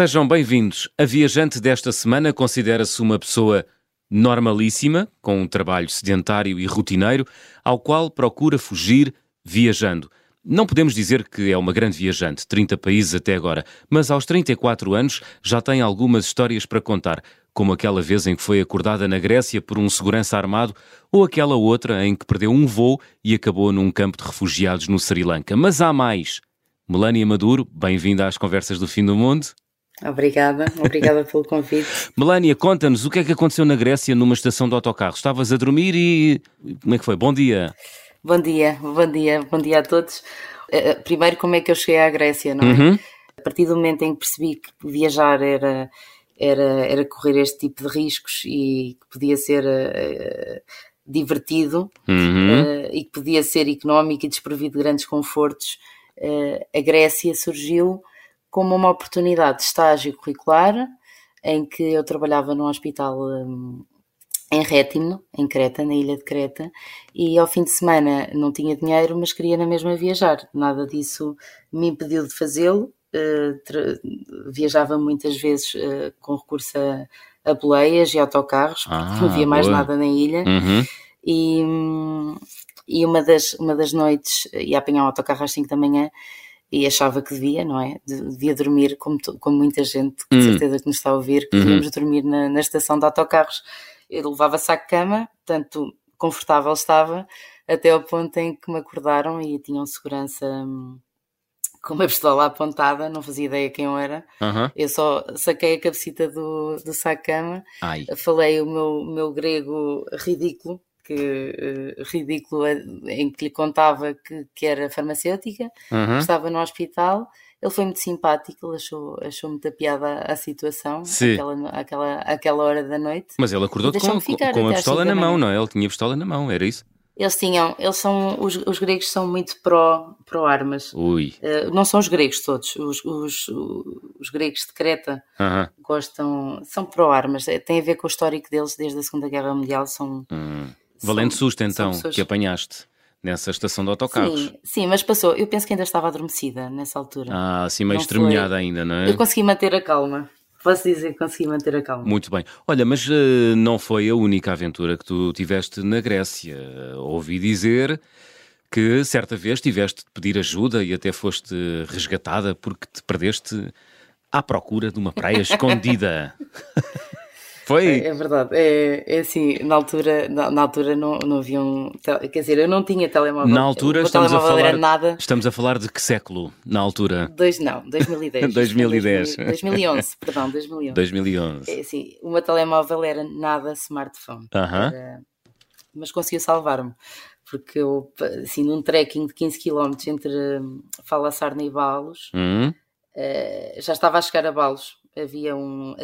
Sejam bem-vindos. A viajante desta semana considera-se uma pessoa normalíssima, com um trabalho sedentário e rotineiro, ao qual procura fugir viajando. Não podemos dizer que é uma grande viajante, 30 países até agora, mas aos 34 anos já tem algumas histórias para contar, como aquela vez em que foi acordada na Grécia por um segurança armado ou aquela outra em que perdeu um voo e acabou num campo de refugiados no Sri Lanka. Mas há mais. Melania Maduro, bem-vinda às Conversas do Fim do Mundo. Obrigada, obrigada pelo convite. Melania, conta-nos o que é que aconteceu na Grécia numa estação de autocarro. Estavas a dormir e. Como é que foi? Bom dia. Bom dia, bom dia, bom dia a todos. Eh, eh, primeiro, como é que eu cheguei à Grécia, não é? Uhum. A partir do momento em que percebi que viajar era, era, era correr este tipo de riscos e que podia ser uh, divertido uhum. uh, e que podia ser económico e desprovido de grandes confortos, a Grécia surgiu como uma oportunidade de estágio curricular em que eu trabalhava num hospital um, em Rétimo, em Creta, na ilha de Creta, e ao fim de semana não tinha dinheiro, mas queria na mesma viajar. Nada disso me impediu de fazê-lo. Uh, viajava muitas vezes uh, com recurso a, a boleias e autocarros, porque ah, não havia mais boa. nada na ilha. Uhum. E, hum, e uma, das, uma das noites ia apanhar um autocarro às 5 da manhã e achava que devia, não é? Devia dormir, como, como muita gente, com hum. certeza que nos está a ouvir, que uhum. devíamos dormir na, na, estação de autocarros. Eu levava saco de cama, tanto confortável estava, até ao ponto em que me acordaram e tinham segurança hum, com uma pistola apontada, não fazia ideia quem eu era. Uhum. Eu só saquei a cabecita do, do saco de cama, Ai. falei o meu, meu grego ridículo, que, uh, ridículo em que lhe contava que, que era farmacêutica, uhum. estava no hospital. Ele foi muito simpático, ele achou, achou muita piada a situação, aquela, aquela, aquela hora da noite. Mas ele acordou com, com, com a pistola na mão, não é? Ele tinha a pistola na mão, era isso? Eles tinham, eles são, os, os gregos são muito pró, pró armas. Ui. Uh, não são os gregos todos, os, os, os gregos de Creta uh -huh. gostam, são pró armas. Eh, tem a ver com o histórico deles desde a Segunda Guerra Mundial. São, hum. Valente são, susto então pessoas... que apanhaste nessa estação de autocarros. Sim, sim, mas passou. Eu penso que ainda estava adormecida nessa altura. Ah, assim meio estremunhada ainda, não é? Eu consegui manter a calma. Posso dizer que consegui manter a calma. Muito bem. Olha, mas uh, não foi a única aventura que tu tiveste na Grécia. Uh, ouvi dizer que certa vez tiveste de pedir ajuda e até foste resgatada porque te perdeste à procura de uma praia escondida. Foi? É, é verdade. É, é assim, na altura, na, na, altura não, não havia um. Quer dizer, eu não tinha telemóvel. Na altura estamos a, falar, nada. estamos a falar de que século? Na altura? Dois, não, 2010. 2010. 2011, perdão, 2011. 2011. É assim, o meu telemóvel era nada smartphone. Uh -huh. era, mas conseguiu salvar-me. Porque eu, assim, num trekking de 15 km entre hum, Falassarna e Balos, uh hum. -huh. uh, já estava a chegar a Balos havia um.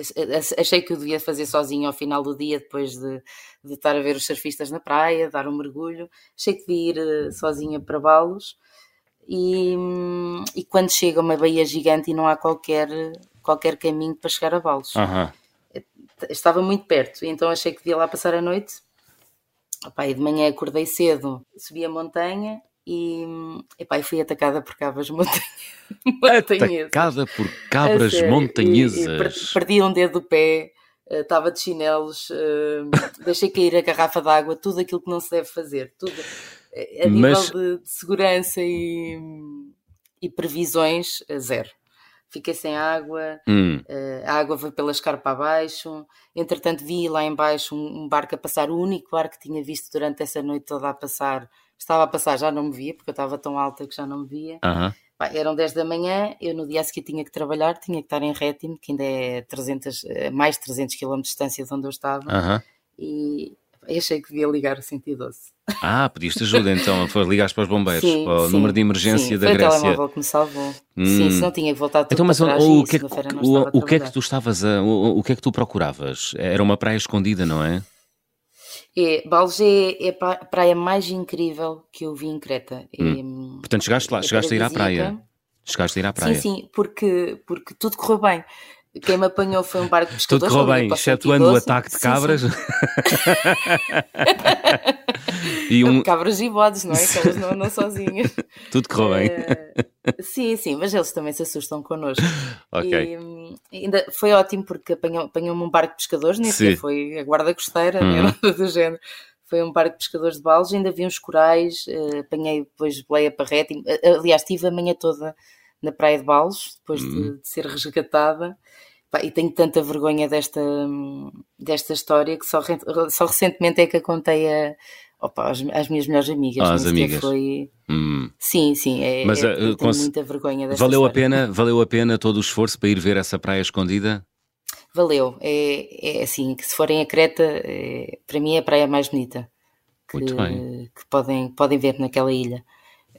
Achei que eu devia fazer sozinho ao final do dia, depois de, de estar a ver os surfistas na praia, dar um mergulho. Achei que devia ir eh, sozinha para Balos. E, e quando chega uma baía gigante e não há qualquer, qualquer caminho para chegar a Balos. Uhum. Estava muito perto, então achei que devia lá passar a noite. Opa, e de manhã acordei cedo, subi a montanha e epá, fui atacada por cabras montanhesas. Atacada por cabras montanhesas. E, e perdi um dedo do pé, estava eh, de chinelos, uh, deixei cair a garrafa d'água, tudo aquilo que não se deve fazer, tudo eh, a nível Mas... de, de, segurança e, e previsões, zero. Fiquei sem água, hum. a água foi pela escarpa abaixo. Entretanto, vi lá embaixo um, um barco a passar, o único barco que tinha visto durante essa noite toda a passar estava a passar, já não me via, porque eu estava tão alta que já não me via. Uhum. eram 10 da manhã, eu no dia a seguir tinha que trabalhar, tinha que estar em Rétimo, que ainda é 300, eh, mais de 300 km de distância de onde eu estava, uhum. e achei que devia ligar o 112. Ah, pediste ajuda então, foi ligar para os bombeiros, sim, para o sim, número de emergência sim, da Grécia. Foi o telemóvel que me salvou. Hum. Sim, se não tinha que voltar tudo então, mas, para trás, o, que, é o, o que é que tu estavas a, o, o que é que tu procuravas? Era uma praia escondida, não é? É, Balos é, é, a praia mais incrível que eu vi em Creta. Hum. É, Portanto, chegaste lá, é chegaste a ir à praia. Chegaste a ir à praia. Sim, sim, porque, porque tudo correu bem. Quem me apanhou foi um barco de pescadores. Tudo correu bem, excetuando o ataque de cabras. Sim, sim. e um... Cabras e bodes, não é? Que elas não andam sozinhas. Tudo correu bem. Uh, sim, sim, mas eles também se assustam connosco. Ok. E, hum, ainda foi ótimo porque apanhou-me apanhou um barco de pescadores, nem sequer foi a guarda costeira, nem nada do género. Foi um barco de pescadores de balos, ainda vi uns corais, uh, apanhei depois boleia parreta. Uh, aliás, estive a manhã toda na Praia de Balos, depois uhum. de, de, ser resgatada. e tenho tanta vergonha desta, desta história que só, só recentemente é que a contei a, opa, às, às minhas melhores amigas. Ah, as amigas. Foi... Hum. Sim, sim, é, Mas, é, uh, tenho muita vergonha desta valeu história. a pena Valeu a pena todo o esforço para ir ver essa praia escondida? Valeu, é, é assim, que se forem a Creta, é, para mim é a praia mais bonita que, que podem, podem ver naquela ilha.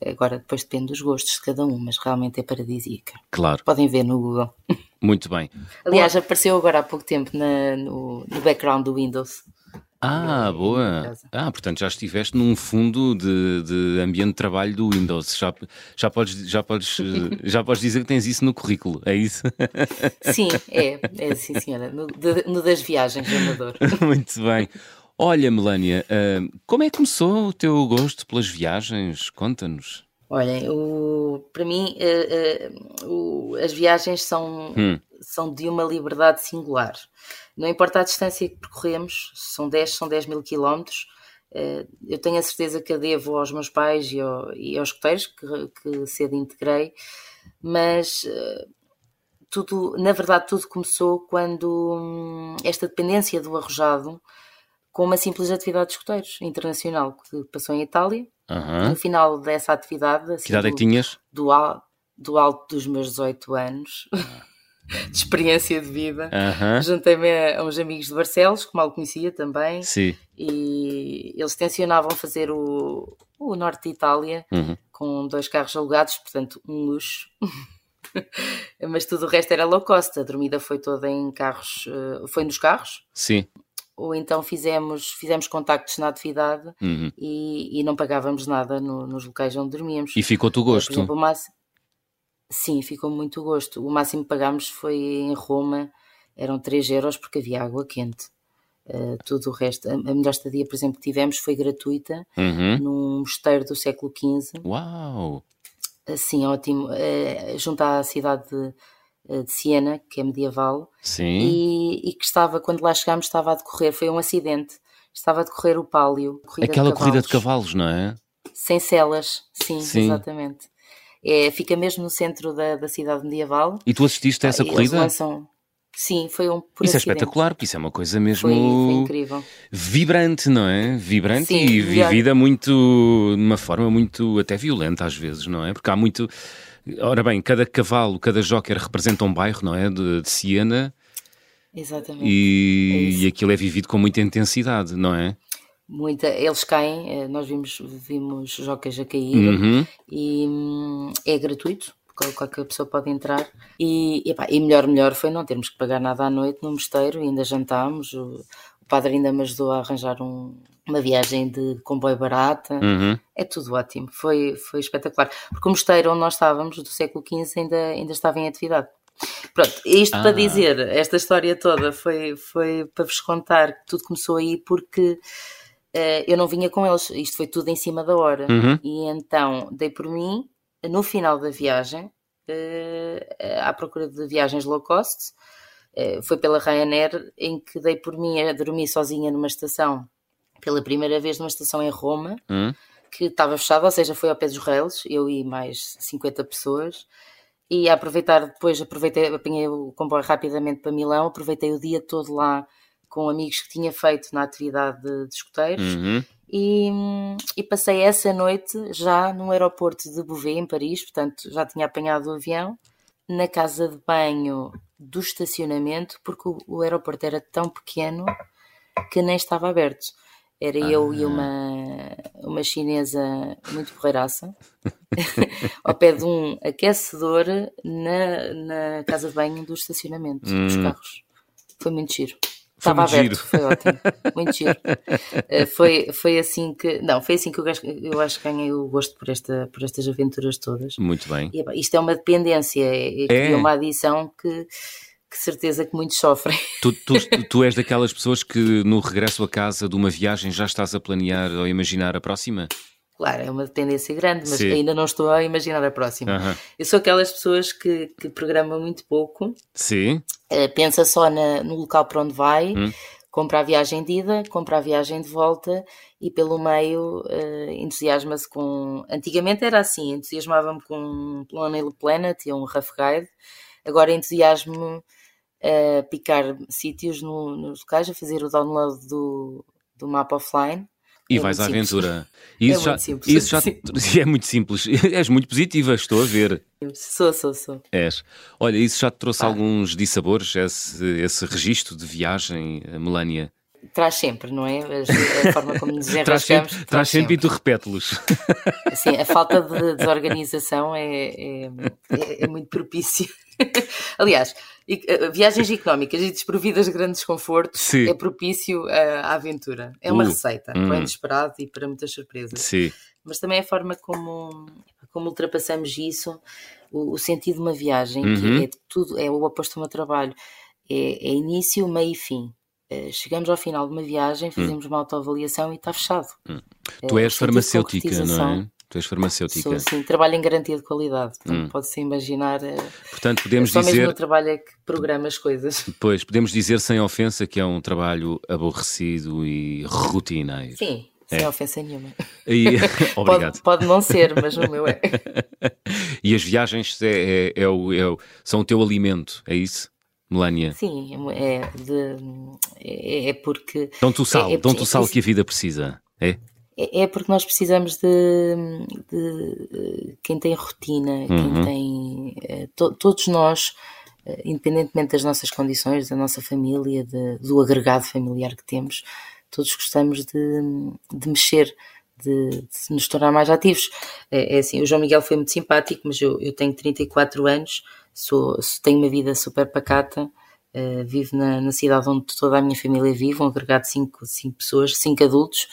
Agora, depois depende dos gostos de cada um, mas realmente é paradisíaca. Claro. Podem ver no Google. Muito bem. Aliás, boa. apareceu agora há pouco tempo na, no, no background do Windows. Ah, boa. Ah, portanto já estiveste num fundo de, de ambiente de trabalho do Windows. Já, já, podes, já, podes, já podes dizer que tens isso no currículo, é isso? Sim, é, é sim, senhora. No, de, no das viagens, amador. Muito bem. Olha, Melania, uh, como é que começou o teu gosto pelas viagens? Conta-nos. Olha, o, para mim uh, uh, o, as viagens são, hum. são de uma liberdade singular. Não importa a distância que percorremos, são 10, são 10 mil quilómetros, eu tenho a certeza que a devo aos meus pais e, ao, e aos escuteiros, que, que cedo integrei, mas tudo, na verdade, tudo começou quando hum, esta dependência do arrojado com uma simples atividade de escuteiros internacional que passou em Itália. Uhum. No final dessa atividade, assim, que idade é que tinhas? Do, do alto dos meus 18 anos, de experiência de vida, uhum. juntei-me a, a, uns amigos de Barcelos, que mal conhecia também, Sim. e eles tencionavam fazer o, o norte de Itália uhum. com dois carros alugados, portanto, um luxo. Mas tudo o resto era low cost. A dormida foi toda em carros, eh, foi nos carros. Sim ou então fizemos, fizemos contactos na atividade uhum. e, e, não pagávamos nada no, nos locais onde dormíamos. E ficou-te o gosto? Exemplo, o máximo... Sim, ficou muito gosto. O máximo que pagámos foi em Roma, eram 3 euros porque havia água quente. Uh, tudo o resto, a, a melhor estadia, por exemplo, que tivemos foi gratuita uhum. num mosteiro do século XV. Uau! Sim, ótimo. Uh, junto à cidade de eh, de Siena, que é medieval. E, e, que estava, quando lá chegámos, estava a decorrer, foi um acidente, estava a decorrer o pálio. Aquela de corrida de cavalos, não é? Sem celas, sim, sim. exatamente. É, fica mesmo no centro da, da cidade medieval. E tu assististe a essa ah, corrida? Lançam... Sim, foi um Isso é espetacular, porque isso é uma coisa mesmo foi, foi incrível. vibrante, não é? Vibrante Sim, e vivida muito de uma forma muito até violenta às vezes, não é? Porque há muito Ora bem, cada cavalo, cada joker representa um bairro, não é? De, de Siena. Exatamente. E, é e aquilo é vivido com muita intensidade, não é? Muita, eles caem, eh, nós vimos, vimos jockeys a cair uhum. e hum, é gratuito, qualquer pessoa pode entrar. E, e, e, melhor, melhor foi não termos que pagar nada à noite no mosteiro, ainda jantámos. O, o padre ainda me ajudou a arranjar um, uma viagem de comboio barata, uhum. é tudo ótimo, foi, foi espetacular. Porque o mosteiro onde nós estávamos, do século XV, ainda, ainda estava em atividade. Pronto, isto ah. para dizer, esta história toda foi, foi para vos contar que tudo começou aí porque uh, eu não vinha com eles, isto foi tudo em cima da hora. Uhum. E então dei por mim, no final da viagem, uh, à procura de viagens low cost, uh, foi pela Ryanair, em que dei por mim a dormir sozinha numa estação pela primeira vez numa estação em Roma, hum. que estava fechada, ou seja, foi ao pé dos rails, eu e mais 50 pessoas. E a aproveitar depois, aproveitei, apanhei o comboio rapidamente para Milão, aproveitei o dia todo lá com amigos que tinha feito na atividade de, de escuteiros. Uhum. E, e, passei essa noite já no aeroporto de Beauvais, em Paris, portanto já tinha apanhado o avião, na casa de banho do estacionamento, porque o, o aeroporto era tão pequeno que nem estava aberto. Era ah. eu e ah. uma, uma chinesa muito porreiraça, ao pé de um aquecedor na, na casa de banho do estacionamento hum. dos carros. Foi muito giro. Foi Estava aberto, giro. foi ótimo, muito giro. Uh, foi, foi assim que. Não, foi assim que eu, eu acho que ganhei o gosto por, esta, por estas aventuras todas. Muito bem. E, isto é uma dependência, é, é, é. uma adição que que certeza que muitos sofrem. Tu, tu, tu, és daquelas pessoas que no regresso a casa de uma viagem já estás a planear ou imaginar a próxima? Claro, é uma tendência grande, mas Sim. ainda não estou a imaginar a próxima. Uhum. Eu sou aquelas pessoas que, que programam muito pouco. Sim. Uh, pensa só na, no local para onde vai, hum. compra a viagem de ida, compra a viagem de volta e pelo meio uh, entusiasma-se com. Antigamente era assim, entusiasmava-me com um Lonely Planet e um Rough Guide, agora entusiasmo-me a picar sítios no, nos locais, a fazer o download do, do mapa offline e é vais à aventura. Isso é já, muito simples. Isso já, é muito simples. És muito positiva, estou a ver. Sou, sou, sou. És. Olha, isso já te trouxe ah. alguns dissabores, esse, esse registro de viagem, Melania? Traz sempre, não é? A forma como nos traz sempre, traz, traz sempre, e tu repete-los. Sim, a falta de desorganização é, é, é, é muito propícia. Aliás, eh, viagens económicas e desprovidas de grandes confortos Sim. é propício à aventura. É uma uh, receita, hum. é inesperado e para muitas surpresas. Sim. Mas também a forma como, como ultrapassamos isso, o, o sentido de uma viagem, uhum. que é tudo, é o oposto do meu trabalho, é, é início, meio e fim. Eh, chegamos ao final de uma viagem, hum. fazemos hum. uma autoavaliação e está fechado. Hum. Tu és farmacêutica, não é? Tu és farmacêutica. Sou, sim, trabalho em garantia de qualidade, hum. pode-se imaginar. Eh, portanto, podemos só dizer. Só mesmo o trabalho é que programa as coisas. Pois, podemos dizer sem ofensa que é um trabalho aborrecido e rotineiro. Sim, sem é. ofensa nenhuma. E... Obrigado. Pode, pode, não ser, mas o meu é. e as viagens é, é, é, o, é o, são o teu alimento, é isso? Melania? Sim, é, de, é, é porque. Dão-te o sal, é, é, dão-te o sal que a vida precisa, é? É, é porque nós precisamos de, de quem tem rotina, uhum. quem tem. Eh, to, todos nós, eh, independentemente das nossas condições, da nossa família, de, do agregado familiar que temos, todos gostamos de, de mexer. De, de, nos tornar mais ativos. É, é, assim, o João Miguel foi muito simpático, mas eu, eu tenho 34 anos, sou, tenho uma vida super pacata, uh, vivo na, na, cidade onde toda a minha família vive, um agregado de 5 pessoas, 5 adultos,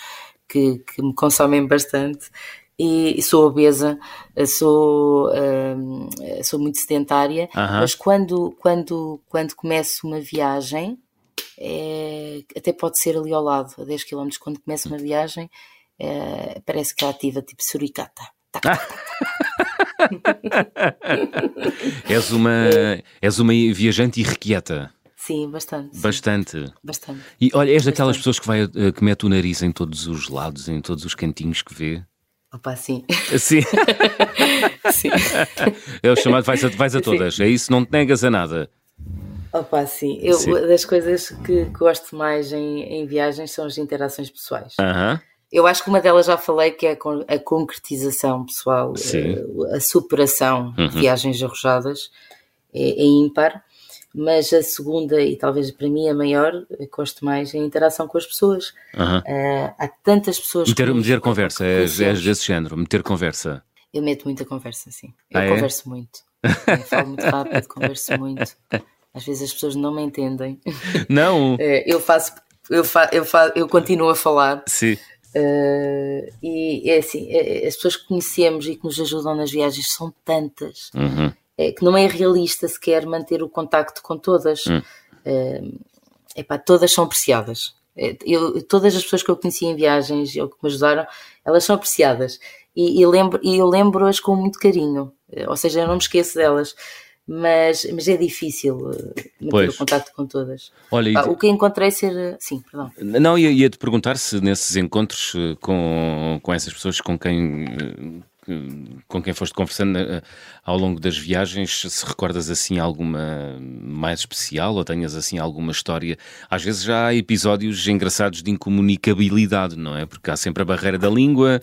que, que, me consomem bastante. E, sou obesa, eh, sou, uh, sou muito sedentária, mas quando, quando, quando começo uma viagem, é, até pode ser ali ao lado, a 10 km, quando começo uma viagem, é, parece que é ativa, tipo suricata. és, uma, és uma viajante irrequieta. Sim, bastante. Bastante. Bastante. E olha, és daquelas pessoas que, vai, eh, que mete o nariz em todos os lados, em todos os cantinhos que vê? Opa, sim. Sim. sim. É o chamado vais a, vais a todas, sim. é isso? Não te negas a nada. Opa, sim. Eu, sim. Das coisas que gosto mais em, em viagens são as interações pessoais. Aham. Uh -huh. Eu acho que uma delas já falei, que é a concretização pessoal, a, a superação uhum. de viagens arrojadas é, é, ímpar, mas a segunda, e talvez para mim a maior, gosto mais, é a interação com as pessoas. Uhum. Uh, há tantas pessoas... Meter, que meter conversa, é, é desse género, meter conversa. Eu meto muita conversa, sim. Eu ah, é? converso é? muito. Eu falo muito rápido, converso muito. Às vezes as pessoas não me entendem. Não? É, eu faço, eu, fa, eu, fa, eu continuo a falar. Sim. Uh, e é assim, é, as pessoas que conhecemos e que nos ajudam nas viagens são tantas uhum. É, que não é realista sequer manter o contacto com todas. Uhum. Uh, epá, todas são apreciadas. É, eu, todas as pessoas que eu conheci em viagens ou que me ajudaram, elas são apreciadas. E, e, lembro, e eu lembro-as com muito carinho. Ou seja, eu não me esqueço delas mas, mas é difícil eh, manter pois. o contacto com todas. Olha, ah, o que encontrei ser. Eh, sim, perdão. Não, ia, ia te perguntar se nesses encontros eh, com, com essas pessoas com quem com quem foste conversando eh, ao longo das viagens, se recordas assim alguma mais especial ou tenhas assim alguma história? Às vezes já há episódios engraçados de incomunicabilidade, não é? Porque há sempre a barreira da língua,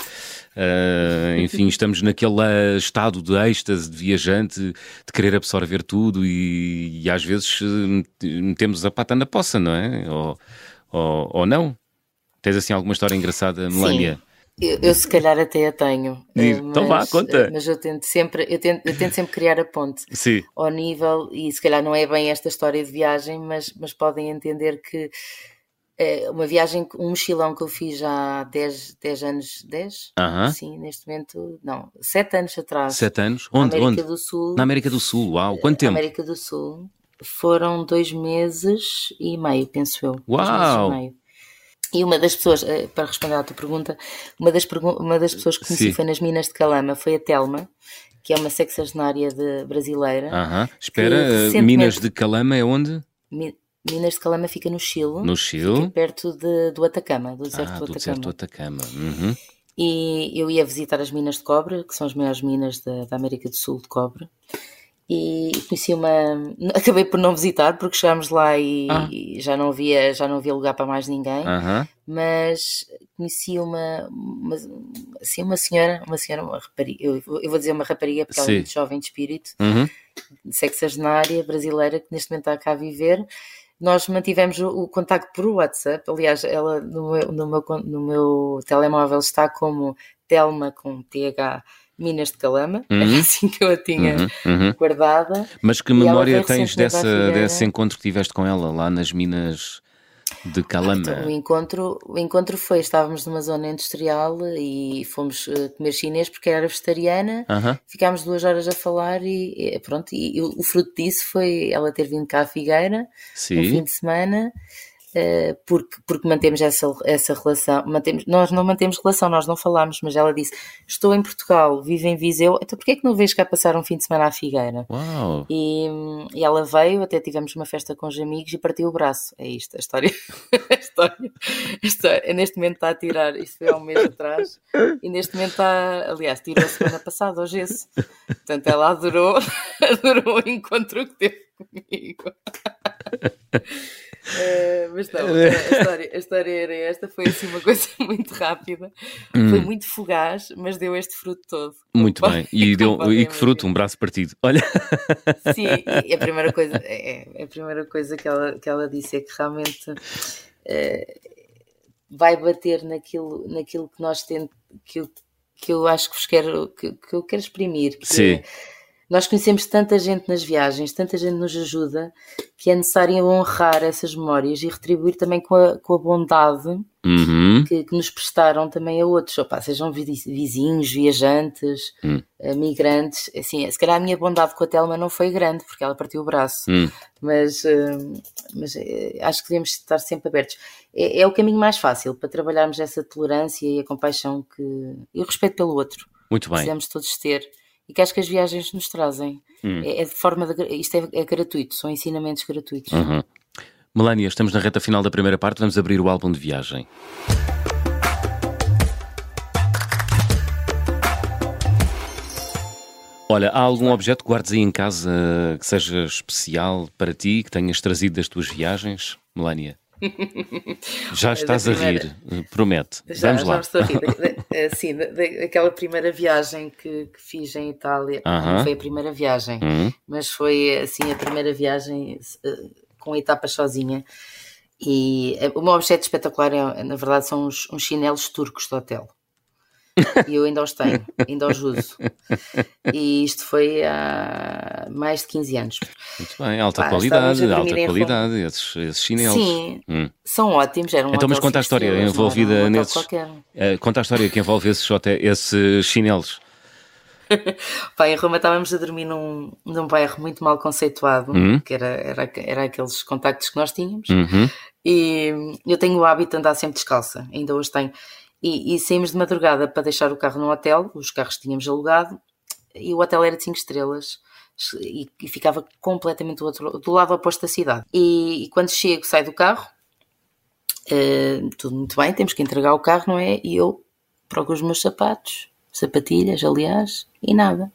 uh, enfim, estamos naquele estado de êxtase de viajante, de querer absorver tudo e, e às vezes metemos a pata na poça, não é? Ou, ou, ou não? Tens assim alguma história engraçada, Melania? Sim. Eu, eu, se calhar até a tenho. Mas, então vá, conta. Mas eu tento sempre, eu tento, eu tento sempre criar a ponte Sim. ao nível, e se calhar não é bem esta história de viagem, mas, mas podem entender que é uma viagem, um mochilão que eu fiz há 10, 10 anos, 10? Uh -huh. Sim, neste momento, não, 7 anos atrás. 7 anos? Onde? Na América Onde? do Sul. Na América do Sul, uau, quanto tempo? Na América do Sul. Foram dois meses e meio, penso eu. Uau! E uma das pessoas, eh, para responder à tua pergunta, uma das, uma das pessoas que conheci Sim. foi nas Minas de Calama, foi a Telma, que é uma sexagenária de brasileira. Aham. Espera, recentemente... Minas de Calama é onde? Minas de Calama fica no Chile. No Chile. Perto de, do Atacama, do deserto ah, do, do Atacama. do Atacama. Uhum. E eu ia visitar as minas de cobre, que são as maiores minas da, da América do Sul de cobre e conheci uma. Acabei por não visitar porque chegámos lá e, ah. e já, não havia, já não havia lugar para mais ninguém, uh -huh. mas conheci uma, uma, assim, uma senhora, uma senhora, uma rapariga, eu, eu vou dizer uma rapariga porque Sim. ela é muito jovem de espírito, uh uhum. -huh. sexagenária brasileira que neste momento está cá a viver. Nós mantivemos o, o contacto por WhatsApp, aliás, ela no meu, no meu, no meu telemóvel está como Telma com TH Minas de Calama, uhum. era assim que eu a tinha uhum. Uhum. guardada. Mas que memória tens dessa, desse encontro que tiveste com ela lá nas Minas de Calama? Então, o, encontro, o encontro foi, estávamos numa zona industrial e fomos uh, comer chinês porque era vegetariana, ficámos duas horas a falar e, e pronto, e, e, o fruto disso foi ela ter vindo cá à Figueira Sim. no fim de semana eh, porque, porque mantemos essa, essa relação, mantemos, nós não mantemos relação, nós não falamos, mas ela disse: Estou em Portugal, vivo em Viseu, então porquê é que não vês cá passar um fim de semana à Figueira? Uau. E, e ela veio, até tivemos uma festa com os amigos e partiu o braço. É isto, a história. a história, a história. Neste momento está a tirar, isto foi há um mês atrás, e neste momento está, aliás, tirou a semana passada, hoje esse. Portanto, ela adorou, adorou o encontro que teve comigo. Uh, mas não, a história, a história era esta, foi assim uma coisa muito rápida, hum. foi muito fugaz, mas deu este fruto todo. Muito bem, e, deu, e que fruto, um braço partido. Olha. Sim, e a primeira coisa, é, é, a primeira coisa que ela, que ela disse é que realmente uh, vai bater naquilo, naquilo que nós temos, que eu, que eu acho que vos quero, que, que eu quero exprimir. Que Sim. É, nós conhecemos tanta gente nas viagens, tanta gente nos ajuda, que é necessário honrar essas memórias e retribuir também com a, com a bondade uhum. que, que, nos prestaram também a outros, Opa, sejam vizinhos, viajantes, uhum. migrantes. Assim, se calhar a minha bondade com a Telma não foi grande, porque ela partiu o braço, uhum. mas, uh, mas uh, acho que devemos estar sempre abertos. É, é, o caminho mais fácil para trabalharmos essa tolerância e a compaixão que, e o respeito pelo outro. Muito bem. Precisamos todos ter e que acho que as viagens nos trazem. Hum. É, é, de forma de, isto é, é, gratuito, são ensinamentos gratuitos. Uhum. Melania, estamos na reta final da primeira parte, vamos abrir o álbum de viagem. Olha, há algum objeto que guardes aí em casa que seja especial para ti, que tenhas trazido das tuas viagens, Melania? Já estás primeira... a rir, promete. Já, Vamos lá. Já estou a rir. Sim, daquela primeira viagem que, que, fiz em Itália. Não foi a primeira viagem, uh uhum. mas foi assim a primeira viagem uh, com etapas sozinha. E eh, o meu objeto espetacular, é, na verdade, são uns, uns chinelos turcos do hotel. E eu ainda os tenho, ainda os uso. E isto foi há mais de 15 anos. Muito bem, alta Pá, qualidade, alta qualidade, esses, esses chinelos. Sim, hum. são ótimos. Eram então, mas conta a história envolvida nesses. Uh, conta a história que envolve esses, esses chinelos. Pá, em Roma estávamos a dormir num, num bairro muito mal conceituado, uhum. que era, era, era aqueles contactos que nós tínhamos, uhum. e eu tenho o hábito de andar sempre descalça, ainda hoje tenho. E, e, saímos de madrugada para deixar o carro no hotel, os carros tínhamos alugado, e o hotel era de 5 estrelas e, e, ficava completamente do, outro, do lado oposto da cidade. E, e quando chego, saio do carro, uh, tudo muito bem, temos que entregar o carro, não é? E eu procuro os meus sapatos, sapatilhas, aliás, e nada.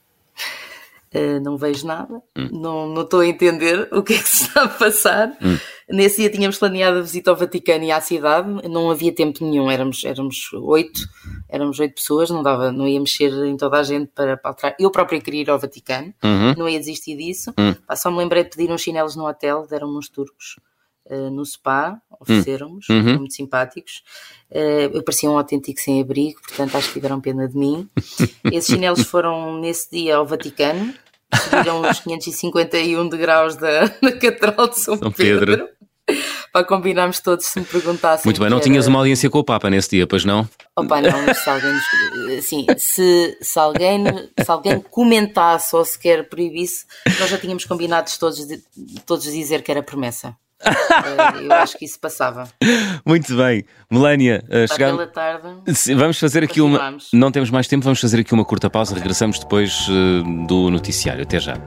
Uh, não vejo nada, hum. não, não estou a entender o que é que se está a passar. Hum. Nesse dia tínhamos planeado a visita ao Vaticano e à cidade, não havia tempo nenhum, éramos, éramos oito, éramos oito pessoas, não dava, não ia mexer em toda a gente para, para Eu própria queria ir ao Vaticano, uhum. não ia desistir disso. Uhum. só me lembrei de pedir uns chinelos no hotel, deram-me uns turcos. Uh, no spa, ofereceram-nos, uhum. muito simpáticos. Uh, eu parecia um autêntico sem-abrigo, portanto acho que tiveram pena de mim. Esses chinelos foram nesse dia ao Vaticano, subiram os 551 degraus da, da Catedral de São, São Pedro. Pedro para combinarmos todos se me perguntassem. Muito bem, não tinhas uma audiência com o Papa nesse dia, pois não? Opa, não, se alguém, assim, se, se, alguém, se alguém comentasse ou sequer proibisse, nós já tínhamos combinado todos, todos dizer que era promessa. Eh, eu acho que isso passava. Muito bem. Melania, chegamos... tarde. Vamos fazer aqui uma. Não temos mais tempo, vamos fazer aqui uma curta pausa. Regressamos depois uh, do noticiário. Até já.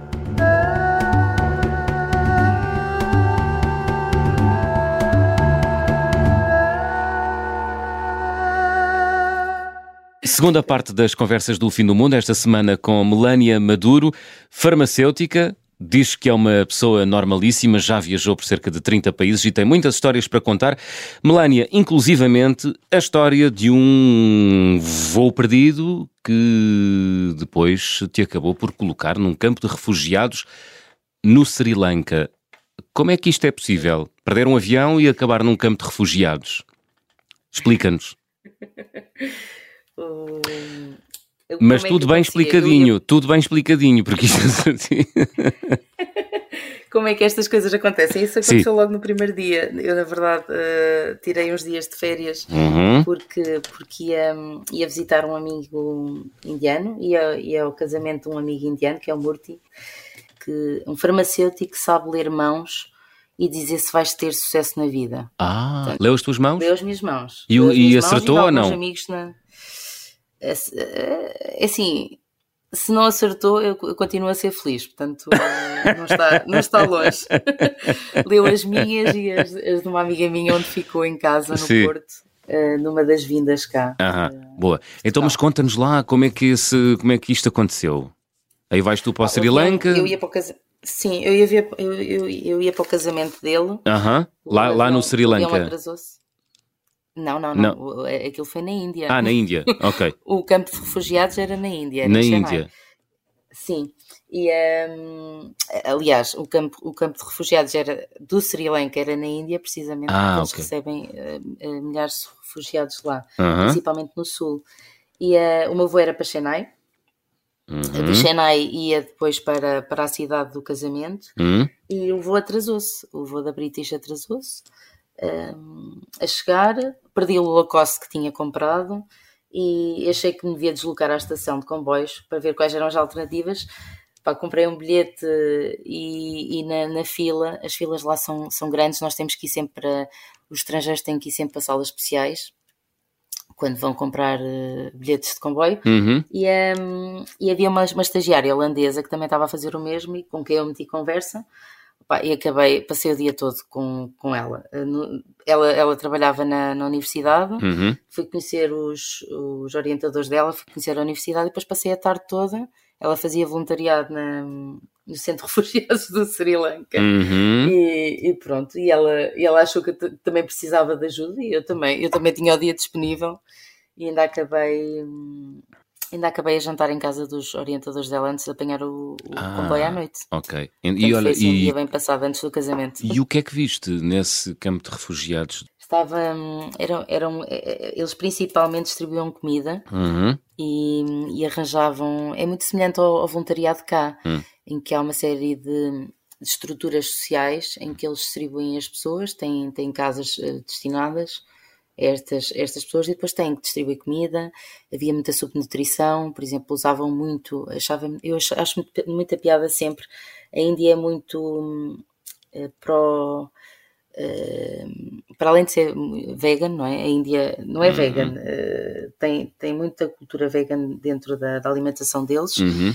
Segunda parte das conversas do Fim do Mundo, esta semana com Melania Maduro, farmacêutica, diz que é uma pessoa normalíssima, já viajou por cerca de 30 países e tem muitas histórias para contar. Melania, inclusivamente, a história de um voo perdido que depois te acabou por colocar num campo de refugiados no Sri Lanka. Como é que isto é possível? Perder um avião e acabar num campo de refugiados? Explica-nos. Mas tudo bem explicadinho, ia... tudo bem explicadinho, porque isto é assim. Como é que estas coisas acontecem? Isso aconteceu Sim. logo no primeiro dia. Eu, na verdade, uh, tirei uns dias de férias uhum. porque, porque ia, ia visitar um amigo indiano, ia, ia ao casamento de um amigo indiano, que é o Murti, que, um farmacêutico que sabe ler mãos e dizer se vais ter sucesso na vida. Ah, Portanto, leu as tuas mãos? Leu as minhas mãos. E, e acertou ou não? amigos na é, é, assim, se não acertou, eu, continuo a ser feliz, portanto não está, não está longe. Leu as minhas e as, as, de uma amiga minha onde ficou em casa no Sim. Porto. Uh, numa das vindas cá. Aham, uh, boa. Então, mas conta-nos lá como é, que esse, como é que isto aconteceu. Aí vais tu para o ah, Sri Lanka? Eu ia para o casamento. Sim, eu ia, ver, eu, eu, eu, ia para o casamento dele. Aham, lá, lá no Sri Lanka. Ele atrasou-se. Não, não, não, não. Aquilo foi na Índia. Ah, na Índia, ok. o campo de refugiados era na Índia. Na Índia. Sim. E, um, aliás, o campo, o campo de refugiados era do Sri Lanka, era na Índia, precisamente, ah, porque okay. eles recebem uh, milhares de refugiados lá, uh -huh. principalmente no sul. E uh, o meu voo era para Chennai. Uhum. De Chennai ia depois para, para a cidade do casamento uhum. e o voo atrasou-se. O voo da British atrasou-se a chegar, perdi o Lacoste que tinha comprado e achei que me devia deslocar à estação de comboios para ver quais eram as alternativas. Pá, comprei um bilhete e, e na, na, fila, as filas lá são, são grandes, nós temos que ir sempre para. Os estrangeiros têm que ir sempre para salas especiais quando vão comprar uh, bilhetes de comboio. Uhum. E, um, e havia uma, uma estagiária holandesa que também estava a fazer o mesmo e com quem eu meti conversa e acabei, passei o dia todo com, com ela. Eh, ela. Ela trabalhava na, na universidade, uhum. fui conhecer os, os orientadores dela, fui conhecer a universidade e depois passei a tarde toda. Ela fazia voluntariado na, no Centro de Refugiados do Sri Lanka uhum. e, e, pronto. E ela, e ela achou que também precisava de ajuda e eu também, eu também tinha o dia disponível e ainda acabei hum, Ainda acabei a jantar em casa dos orientadores dela antes de apanhar o, o ah, comboio à noite. Ok. E, e olha, foi assim, e, um dia bem passado antes do casamento. E o que é que viste nesse campo de refugiados? Estava. Hum, eram, eram, eh, eh, eles principalmente distribuíam comida uhum. e, e, arranjavam. É muito semelhante ao, ao voluntariado cá, uhum. em que há uma série de, de, estruturas sociais em que eles distribuem as pessoas, têm, têm casas uh, destinadas estas, estas pessoas e depois têm que distribuir comida, havia muita subnutrição, por exemplo, usavam muito, achava, eu acho, muito, muita piada sempre, a Índia é muito uh, pró... Uh, para além de ser vegan, não é? A Índia não é uhum. vegan, uh, tem, tem muita cultura vegan dentro da, da alimentação deles. Uhum.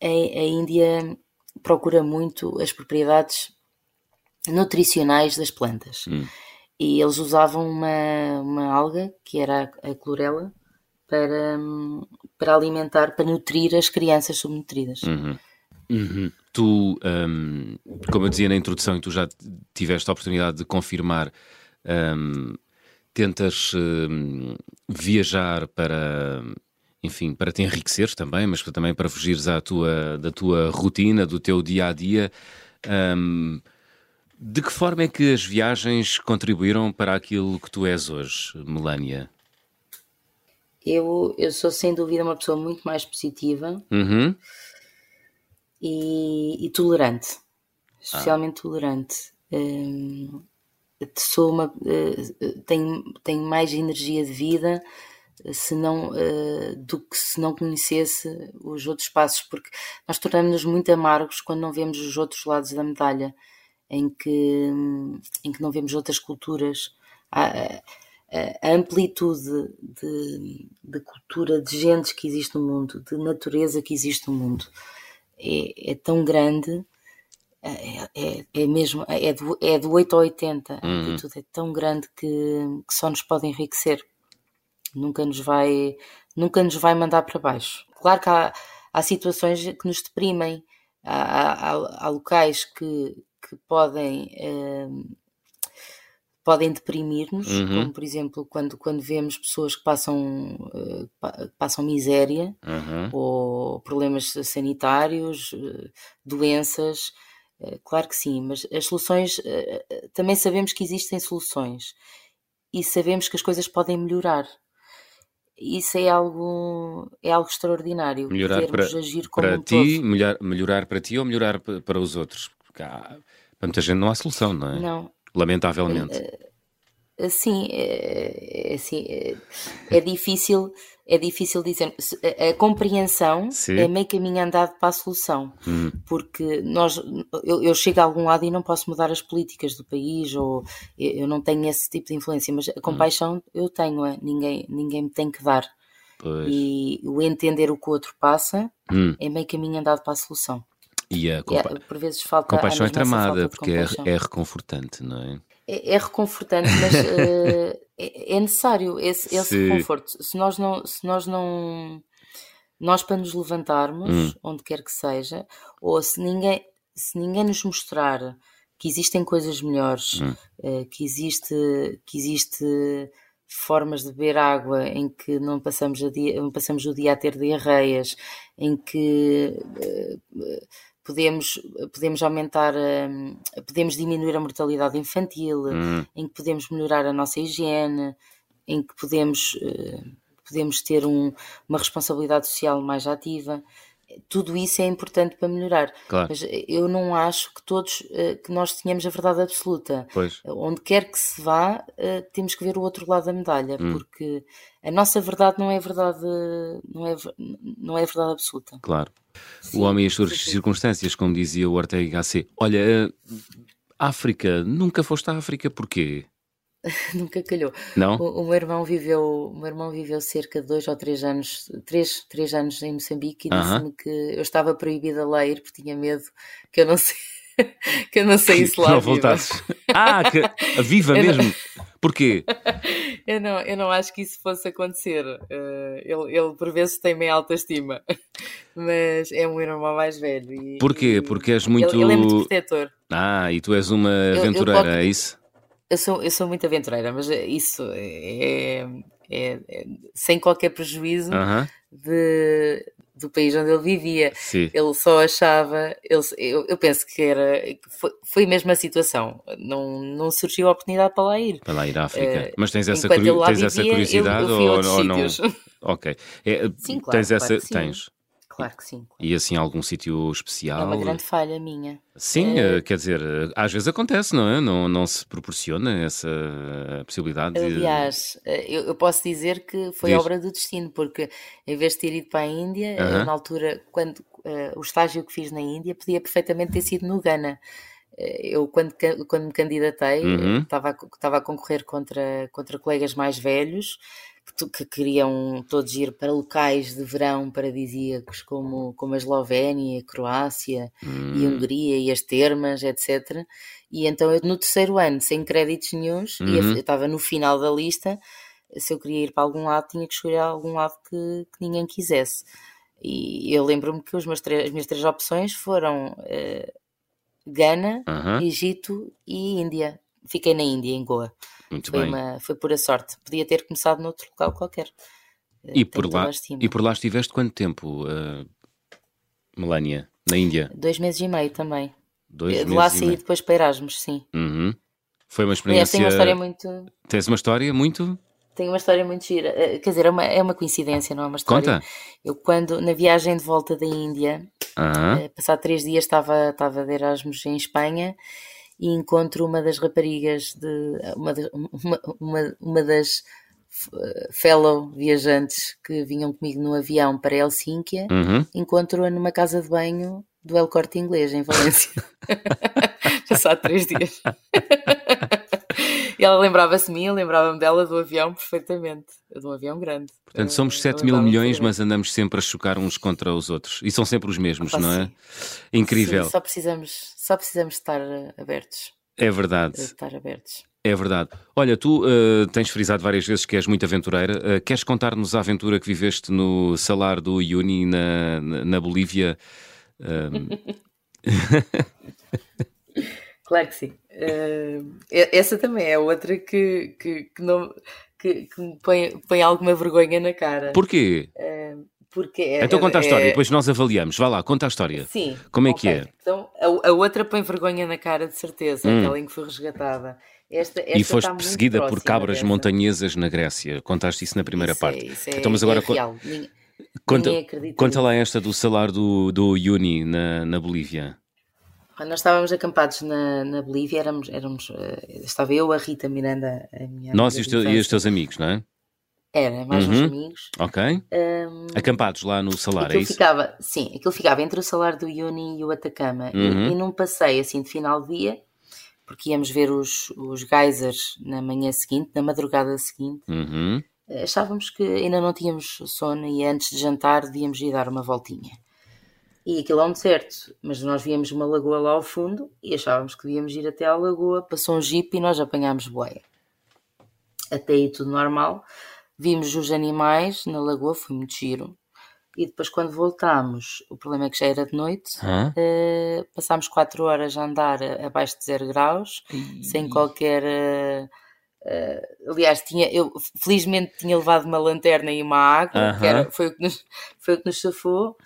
A, a Índia procura muito as propriedades nutricionais das plantas. Uhum e eles usavam uma, uma alga, que era a clorela, para, para alimentar, para nutrir as crianças subnutridas. Uhum. Uhum. Tu, um, como eu dizia na introdução, e tu já tiveste a oportunidade de confirmar, um, tentas um, viajar para, enfim, para te enriqueceres também, mas também para fugires à tua, da tua rotina, do teu dia a dia. De que forma é que as viagens contribuíram para aquilo que tu és hoje, Melania? Eu, eu sou sem dúvida uma pessoa muito mais positiva uhum. e, e, tolerante, especialmente ah. tolerante. Hum, sou uma, tenho, tenho mais energia de vida se não, do que se não conhecesse os outros passos, porque nós tornamos-nos muito amargos quando não vemos os outros lados da medalha, em que, em que não vemos outras culturas. A, a amplitude de, de, cultura, de gentes que existe no mundo, de natureza que existe no mundo, é, é tão grande é, é, é, mesmo, é do, é do 8 ao 80, uhum. tudo é tão grande que, que, só nos pode enriquecer. Nunca nos vai, nunca nos vai mandar para baixo. Claro que há, há situações que nos deprimem, há, há, há locais que, que podem, eh, podem deprimir-nos, uhum. como por exemplo quando, quando vemos pessoas que passam, uh, passam miséria uhum. ou problemas sanitários, uh, doenças eh, claro que sim, mas as soluções também sabemos que existem soluções e sabemos que as coisas podem melhorar. Isso é algo, é algo extraordinário. Melhorar para, agir como para um ti. Melhor, melhorar para ti ou melhorar para os outros? Porque há, para muita gente não há solução, não é? Não. Lamentavelmente. Sim, é, é, assim, é, difícil, é difícil dizer. A, a compreensão Sim. é meio caminho andado para a solução, hum. porque nós, eu, eu, chego a algum lado e não posso mudar as políticas do país, ou eu não tenho esse tipo de influência, mas a hum. compaixão hum. eu tenho, é, ninguém, ninguém me tem que dar. Pois. E o entender o que o outro passa hum. é meio caminho andado para a solução. E a compa é, por vezes falta compaixão é tramada, porque é, é reconfortante, não é? é, é reconfortante, mas uh, é, necessário esse, esse reconforto. Se nós não, se nós não, nós para nos levantarmos, hum. onde quer que seja, ou se ninguém, se ninguém nos mostrar que existem coisas melhores, hum. uh, que existe, que existe formas de beber água em que não passamos, dia, não passamos o dia a ter diarreias, em que uh, podemos, podemos aumentar, hum, podemos diminuir a mortalidade infantil, hum. em que podemos melhorar a nossa higiene, em que podemos, eh, podemos ter um, uma responsabilidade social mais ativa. Tudo isso é importante para melhorar. Claro. Mas eu não acho que todos eh, que nós tenhamos a verdade absoluta. Pois. Onde quer que se vá, eh, temos que ver o outro lado da medalha, hum. porque a nossa verdade não é verdade, não é, não é verdade absoluta. Claro. Sim, o homem e as suas sim. circunstâncias, como dizia o Ortega Gasset. Olha, eh, África, nunca foste à África, porquê? nunca calhou. Não? O, o, meu irmão viveu, o meu irmão viveu cerca de dois ou três anos, três, três anos em Moçambique e uh -huh. disse-me que eu estava proibida a ler porque tinha medo que eu não sei que eu não sei se lá. Não voltasses. Ah, que viva mesmo. Não... Porquê? eu, não, eu não acho que isso fosse acontecer. Uh, ele, ele, por vezes, tem meio alta estima, mas é um irmão mais velho. E, Porquê? Porque és muito. Ele, ele, é muito protetor. Ah, e tu és uma aventureira, eu, eu, é isso? Eu sou, eu sou muito aventureira, mas isso é, é, é sem qualquer prejuízo uh -huh. de, do país onde ele vivia. Sim. Ele só achava, ele, eu, eu penso que era, foi, foi mesmo a situação, não, não surgiu a oportunidade para lá ir. Para lá ir à África. Uh, Mas tens essa, tens vivia, essa curiosidade eu, eu ou, ou não? Ok. É, sim, claro, tens essa, claro tens. Claro que sim. E assim, algum sítio especial? É uma grande falha minha. Sim, é... quer dizer, às vezes acontece, não é? Não, não se proporciona essa possibilidade. Aliás, de... Eh, eu, eu, posso dizer que foi Diz. obra do destino, porque em vez de ter ido para a Índia, uh -huh. na altura, quando uh, o estágio que fiz na Índia, podia perfeitamente ter sido no Ghana eu quando, quando me candidatei uhum. estava, estava a concorrer contra, contra colegas mais velhos que, que queriam todos ir para locais de verão paradisíacos como, como a Eslovénia, a Croácia hum. e a Hungria e as Termas, etc. E então eu no terceiro ano, sem créditos nenhums, uhum. eu estava no final da lista, se eu queria ir para algum lado tinha que escolher algum lado que, que ninguém quisesse. E eu lembro-me que os meus as minhas três opções foram uh, Gana, uhum. Egito e Índia. Fiquei na Índia, em Goa. Muito foi bem. Uma, foi pura sorte. Podia ter começado noutro local qualquer. E por, lá, e por lá estiveste quanto tempo, uh, Melania? Na Índia? Dois meses e meio também. Dois de lá saí depois para Erasmus, sim. Uhum. Foi uma experiência. tem uma história muito. Tens uma história muito. Tem uma história muito gira. Eh, quer dizer, é uma, é uma coincidência, não é uma história. Conta! Eu, quando, na viagem de volta da Índia, uhum. passado três dias, estava, estava de Erasmus em Espanha e encontro uma das raparigas de uma, de, uma, uma, uma das fellow viajantes que vinham comigo no avião para Helsínquia, uhum. encontro-a numa casa de banho do El Corte Inglês, em Valência. Já há três dias. E ela lembrava-se de mim, eu lembrava-me dela do avião perfeitamente. De um avião grande. Portanto, somos 7 mil milhões, mas andamos sempre a chocar uns contra os outros. E são sempre os mesmos, não é? Sim. Incrível. Sim, só, precisamos, só precisamos estar abertos. É verdade. Estar abertos. É verdade. Olha, tu uh, tens frisado várias vezes que és muito aventureira. Uh, queres contar-nos a aventura que viveste no salar do Iuni, na, na, na Bolívia? Uh... claro que sim. Uh, essa também é outra que, que, que, não, que, que me põe, põe alguma vergonha na cara. Porquê? Uh, porque é, então conta a história, é... depois nós avaliamos. Vá lá, conta a história. Sim. Como é okay. que é? Então, a, a, outra põe vergonha na cara, de certeza, hum. aquela em que foi resgatada. Esta, esta e foste perseguida por cabras dessa. montanhesas na Grécia. Contaste isso na primeira isso parte. É, isso é, então, mas agora é. Ninguém, conta, conta lá esta do salário do, do Uni na, na Bolívia. Nós estávamos acampados na, na Bolívia, éramos, éramos, uh, estava eu, a Rita Miranda, a minha Nós e os, e os teus amigos, não é? Era, mais uhum. uns amigos. Ok. Um, Acampados lá no salário, é isso? Ficava, sim, aquilo ficava entre o salário do Uni e o Atacama. Uhum. E, e num passeio assim de final de dia, porque íamos ver os, os geysers na manhã seguinte, na madrugada seguinte, uhum. achávamos que ainda não tínhamos sono e antes de jantar devíamos ir dar uma voltinha. E aquilo é um deserto, mas nós víamos uma lagoa lá ao fundo e achávamos que devíamos ir até à lagoa, passou um jeep e nós apanhámos boia. Até aí tudo normal. Vimos os animais na lagoa, foi muito giro. E depois, quando voltámos, o problema é que já era de noite, uh, passámos 4 horas a andar abaixo de 0 graus, sem qualquer. Uh, uh, aliás, tinha, eu felizmente tinha levado uma lanterna e uma água, que era, foi, o que nos, foi o que nos safou.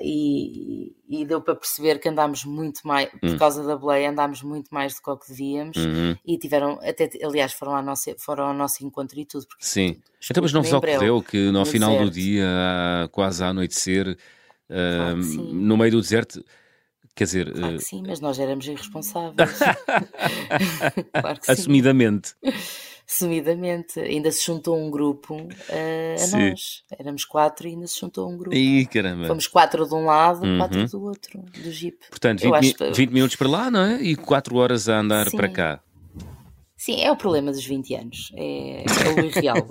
E, e, deu para perceber que andámos muito mais, por hum. causa da boleia, andámos muito mais do que devíamos uhum. e tiveram, até, aliás, foram ao, nosso, foram ao nosso encontro e tudo. Sim, então, mas não vos ocorreu que no final deserto. do dia, quase a anoitecer, claro uh, no meio do deserto, Quer dizer. Claro que sim, mas nós éramos irresponsáveis. claro que Assumidamente. Sim. Assumidamente. Ainda se juntou um grupo uh, a sim. nós. Éramos quatro e ainda se juntou um grupo. Ih, caramba. Fomos quatro de um lado, uhum. quatro do outro, do Jeep. Portanto, 20, mi que... 20 minutos para lá, não é? E quatro horas a andar sim. para cá. Sim, é o problema dos 20 anos. É, é o irreal.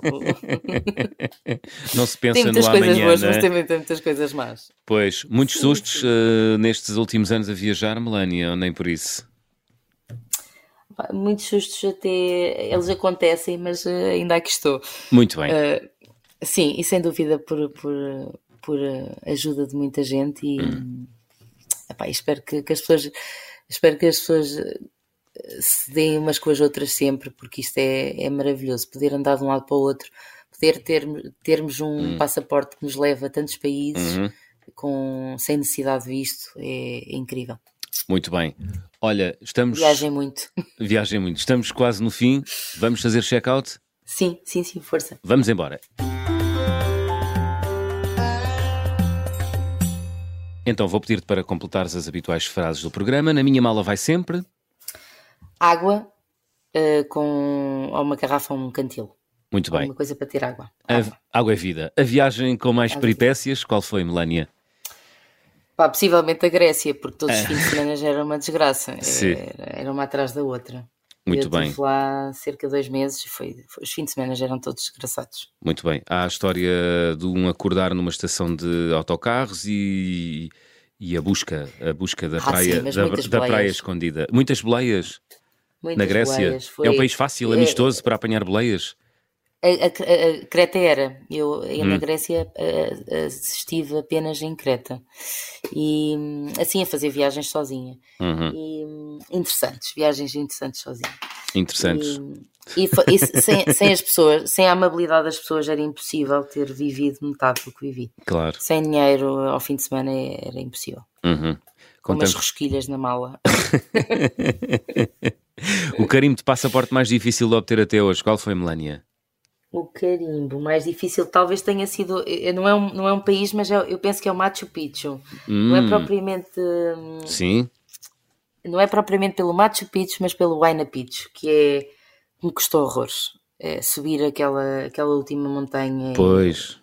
não se pensa tem muitas no coisas amanhã, boas, é? mas também tem muitas coisas más. Pois, muitos sim, sustos sim. Uh, nestes últimos anos a viajar, Melania, ou nem por isso? Muitos sustos até eles acontecem, mas uh, ainda aqui estou. Muito bem. Uh, sim, e sem dúvida por, por, por ajuda de muita gente e hum. epá, espero que, que as pessoas espero que as pessoas se deem umas com as outras sempre, porque isto é, é maravilhoso. Poder andar de um lado para o outro, poder ter, termos um uhum. passaporte que nos leva a tantos países uhum. com, sem necessidade de visto é, é incrível. Muito bem. Olha, estamos. Viagem muito. Viagem muito. Estamos quase no fim. Vamos fazer check-out? Sim, sim, sim, força. Vamos embora. Então vou pedir-te para completares as habituais frases do programa. Na minha mala vai sempre água uh, com ou uma garrafa ou um cantil. Muito bem. Uma coisa para ter água. Água. água é vida. A viagem com mais peripécias, qual foi, Melania? Pá, possivelmente a Grécia, porque todos os fins de semana já era uma desgraça. Era, era, uma atrás da outra. Muito eu bem. Estive lá cerca de dois meses e foi, foi, os fins de semana já eram todos desgraçados. Muito bem. Há a história de um acordar numa estação de autocarros e, e a busca, a busca da, ah, praia, sim, da, da praia escondida. Muitas boleias. Muitas na Grécia? Foi... É um país fácil, amistoso é... para apanhar boleias? A, a, a, Creta era. Eu, eu hum. na Grécia estive apenas em Creta. E assim a fazer viagens sozinha. Uhum. E, interessantes, viagens interessantes sozinha. Interessantes. E, e, e sem, sem, as pessoas, sem a amabilidade das pessoas, era impossível ter vivido metade do que vivi. Claro. Sem dinheiro ao fim de semana era impossível. Uhum. Com umas rosquilhas na mala. o carimbo de passaporte mais difícil de obter até hoje, qual foi, Melania? O carimbo mais difícil talvez tenha sido. Não é um, não é um país, mas é, eu penso que é o Machu Picchu. Hum. Não é hum. propriamente. Sim. não é propriamente pelo Machu Picchu, mas pelo Huayna Picchu, que é me custou horrores. É subir aquela, aquela última montanha. Pois.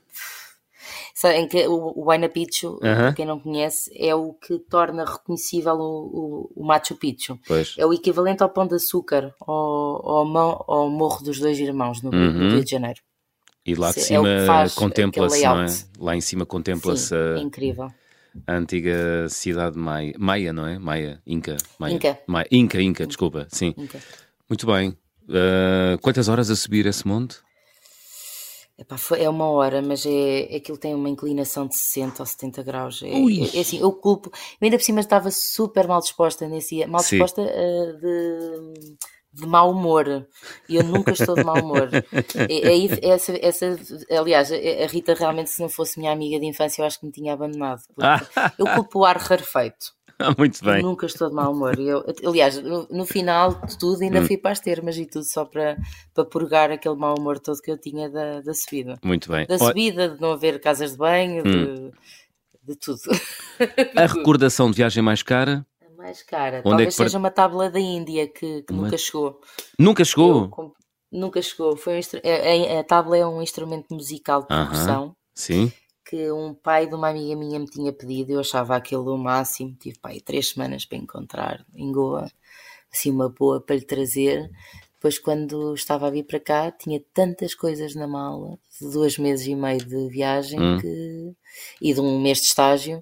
Em que o, Huayna Picchu, uh -huh. quem não conhece, é o que torna reconhecível o, o, o, Machu Picchu. Pois. É o equivalente ao Pão de Açúcar, ao, ao, ao Morro dos Dois Irmãos, no, uh -huh. no Rio de Janeiro. E lá de é cima é contempla-se, não é? Lá em cima contempla-se a, incrível. a antiga cidade Maia, Maia, não é? Maia, Inca. Maia. Inca. Maia. Inca, Inca, desculpa, sim. Inca. Muito bem. Uh, quantas horas a subir esse monte? Epá, foi, é uma hora, mas é, aquilo tem uma inclinação de 60 ou 70 graus. É, é, é assim, eu culpo. Eu ainda por cima estava super mal disposta nesse dia. Mal disposta uh, de de mau humor e eu nunca estou de mau humor. É, é, essa, essa, aliás, a Rita realmente, se não fosse minha amiga de infância, eu acho que me tinha abandonado. eu culpo o ar rarefeito. Muito bem. Eu nunca estou de mau humor. Eu, aliás, no, no, final de tudo, ainda hum. fui para as termas e tudo só para, para purgar aquele mau humor todo que eu tinha da, da subida. Muito bem. Da subida, de não haver casas de banho, hum. de, de tudo. A recordação de viagem mais cara? mais cara. Onde Talvez é seja uma tábua da Índia que, que nunca chegou. Nunca chegou? Eu, nunca chegou. Foi um instru... a, é, é, a tábua é um instrumento musical de percussão. Uh -huh. Sim. Que um pai de uma amiga minha me tinha pedido, eu achava aquilo o máximo. Tive pai, três semanas para encontrar em Goa, assim, uma boa para lhe trazer. Depois, quando estava a vir para cá, tinha tantas coisas na mala, de dois meses e meio de viagem hum. que... e de um mês de estágio,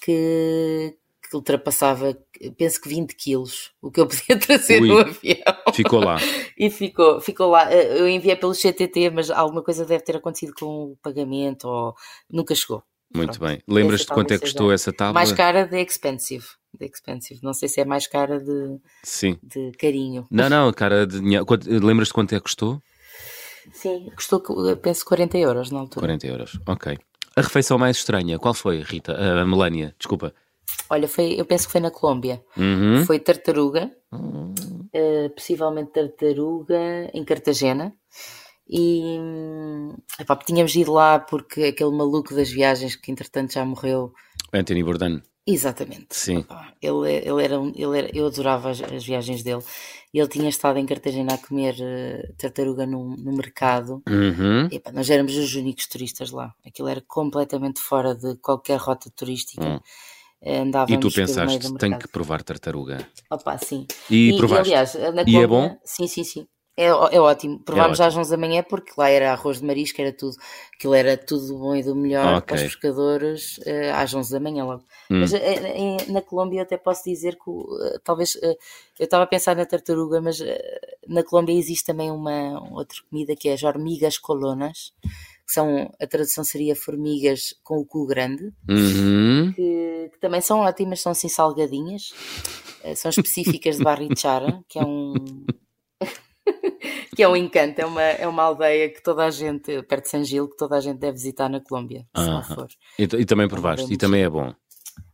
que, que ultrapassava, penso que 20 quilos, o que eu podia trazer Ui, no avião. Ficou lá. e ficou, ficou lá. Eh, eu enviei pelo CTT, mas alguma coisa deve ter acontecido com o pagamento ou nunca chegou. Muito Pronto. bem. Lembras-te quanto é que custou essa tábua? Mais cara de Expensive. De Expensive. Não sei se é mais cara de, Sim. de carinho. Não, não, cara de Lembras-te quanto é que custou? Sim, custou, penso, 40 euros na altura. 40 euros, ok. A refeição mais estranha, qual foi, Rita? A Melania, desculpa. Olha, foi, eu penso que foi na Colômbia. Uhum. Foi tartaruga, uhum. uh, possivelmente tartaruga em Cartagena. E epá, tínhamos ido lá porque aquele maluco das viagens que entretanto já morreu. Anthony Bourdain. Exatamente. Sim. Epá, ele, ele, era, ele era, eu adorava as, as, viagens dele. Ele tinha estado em Cartagena a comer uh, tartaruga no, no mercado. Uhum. Epá, nós éramos os únicos turistas lá. Aquilo era completamente fora de qualquer rota turística. Uhum andávamos E tu pensaste, tenho que provar tartaruga. Opa, sim. E, e provaste? E, aliás, na Colômbia, e é bom? Sim, sim, sim. É, é ótimo. Provámos é ótimo. às 11 da manhã porque lá era arroz de marisco, era tudo, aquilo era tudo do bom e do melhor okay. para os pescadores uh, às 11 da manhã logo. Hum. Mas uh, na Colômbia até posso dizer que uh, talvez eu estava a pensar na tartaruga, mas na Colômbia existe também uma outra comida que é as hormigas colonas são, a tradução seria formigas com o cu grande, uhum. que, que, também são ótimas, são assim salgadinhas, eh, são específicas de Barrichara, que é um. que é um encanto, é uma, é uma aldeia que toda a gente, perto de San Gil, que toda a gente deve visitar na Colômbia, se não for. E, e também provaste, e também é bom.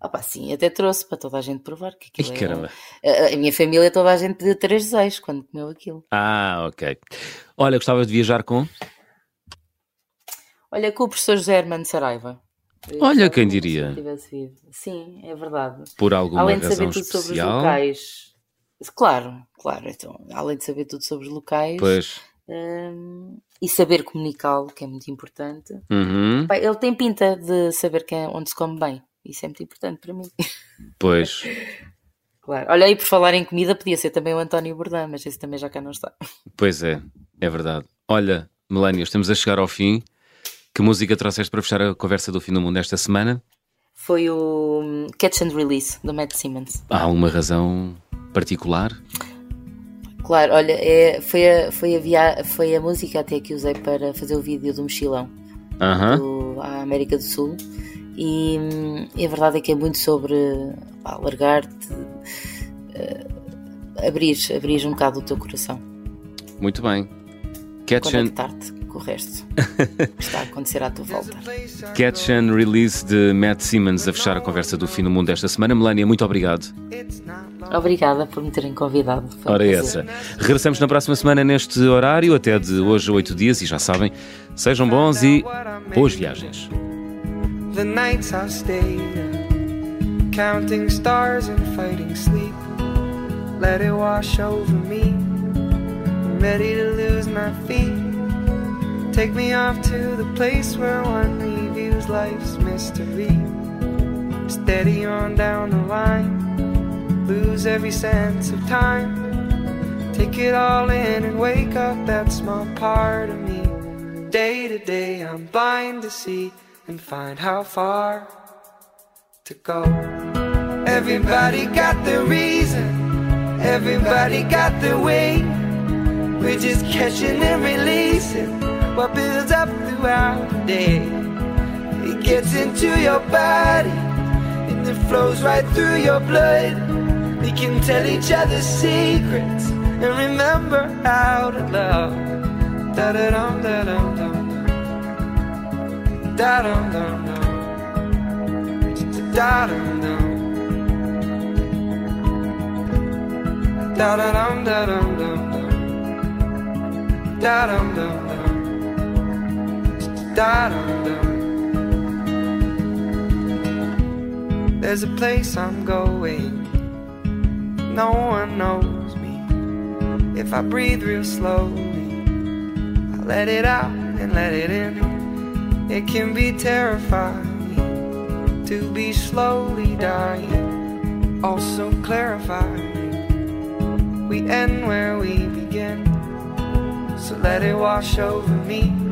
Opa, sim, até trouxe para toda a gente provar. Que aquilo Caramba. É... A, a, minha família, toda a gente deu três desejos quando comeu aquilo. Ah, ok. Olha, gostavas de viajar com? Olha, com o professor José Hermano Saraiva. Olha, quem diria. Sim, é verdade. Por alguma Além de saber tudo especial? sobre os locais. Claro, claro. Então, além de saber tudo sobre os locais. Pois. Um, e saber comunicá-lo, que é muito importante. Uhum. ele tem pinta de saber quem, onde se come bem. Isso é muito importante para mim. Pois. claro. Olha, aí por falar em comida, podia ser também o António Bourdain, mas esse também já cá não está. Pois é, é verdade. Olha, Melania, estamos a chegar ao fim. Que música trouxeste para fechar a conversa do fim do mundo esta semana? Foi o hum, Catch and Release, do Matt Simmons. Há uma razão particular? Claro, olha, é, foi, a, foi, a via, foi a música até que usei para fazer o vídeo do mochilão uh -huh. do, à América do Sul. E, hum, e, a verdade é que é muito sobre largar-te, uh, abrir, abrir um bocado o teu coração. Muito bem. Catch and... com o resto que está a acontecer à tua volta. Catch and Release de Matt Simmons a fechar a conversa do fim do mundo desta semana. Melania, muito obrigado. Obrigada por me terem convidado. Foi Ora, um essa. Regressamos na próxima semana neste horário, até de hoje a oito dias, e já sabem, sejam bons e boas viagens. The nights I've stayed counting stars and fighting sleep. let it wash over me. I'm ready to lose my feet. Take me off to the place where one reviews life's mystery. Steady on down the line, lose every sense of time. Take it all in and wake up that small part of me. Day to day, I'm blind to see and find how far to go. Everybody got the reason, everybody got the way. We're just catching and releasing what builds up throughout the day. It gets into your body and it flows right through your blood. We can tell each other secrets and remember how to love. Da da dum da dum dum. Da dum dum dum. Da dum dum. Da dum dum dum. Da dum dum. There's a place I'm going. No one knows me. If I breathe real slowly, I let it out and let it in. It can be terrifying to be slowly dying, also clarifying. We end where we begin, so let it wash over me.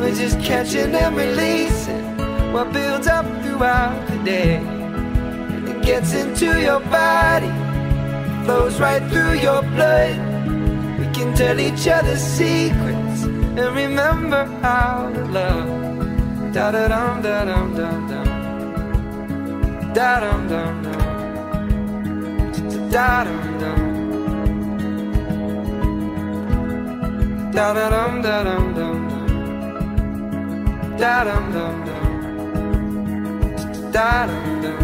We're just catching and releasing what builds up throughout the day. And it gets into your body, flows right through your blood. We can tell each other secrets and remember how to love. Da da dum da dum dum dum. Da dum dum dum. Da dum dum. Da da dum da dum dum. Da dum dum dum. Da dum dum.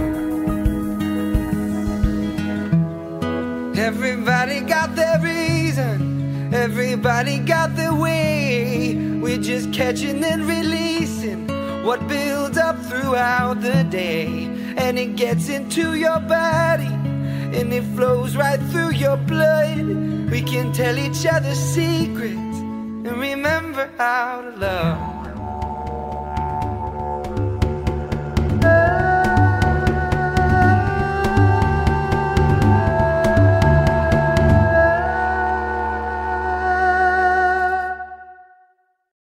Everybody got their reason. Everybody got their way. We're just catching and releasing what builds up throughout the day. And it gets into your body and it flows right through your blood. We can tell each other secrets and remember how to love.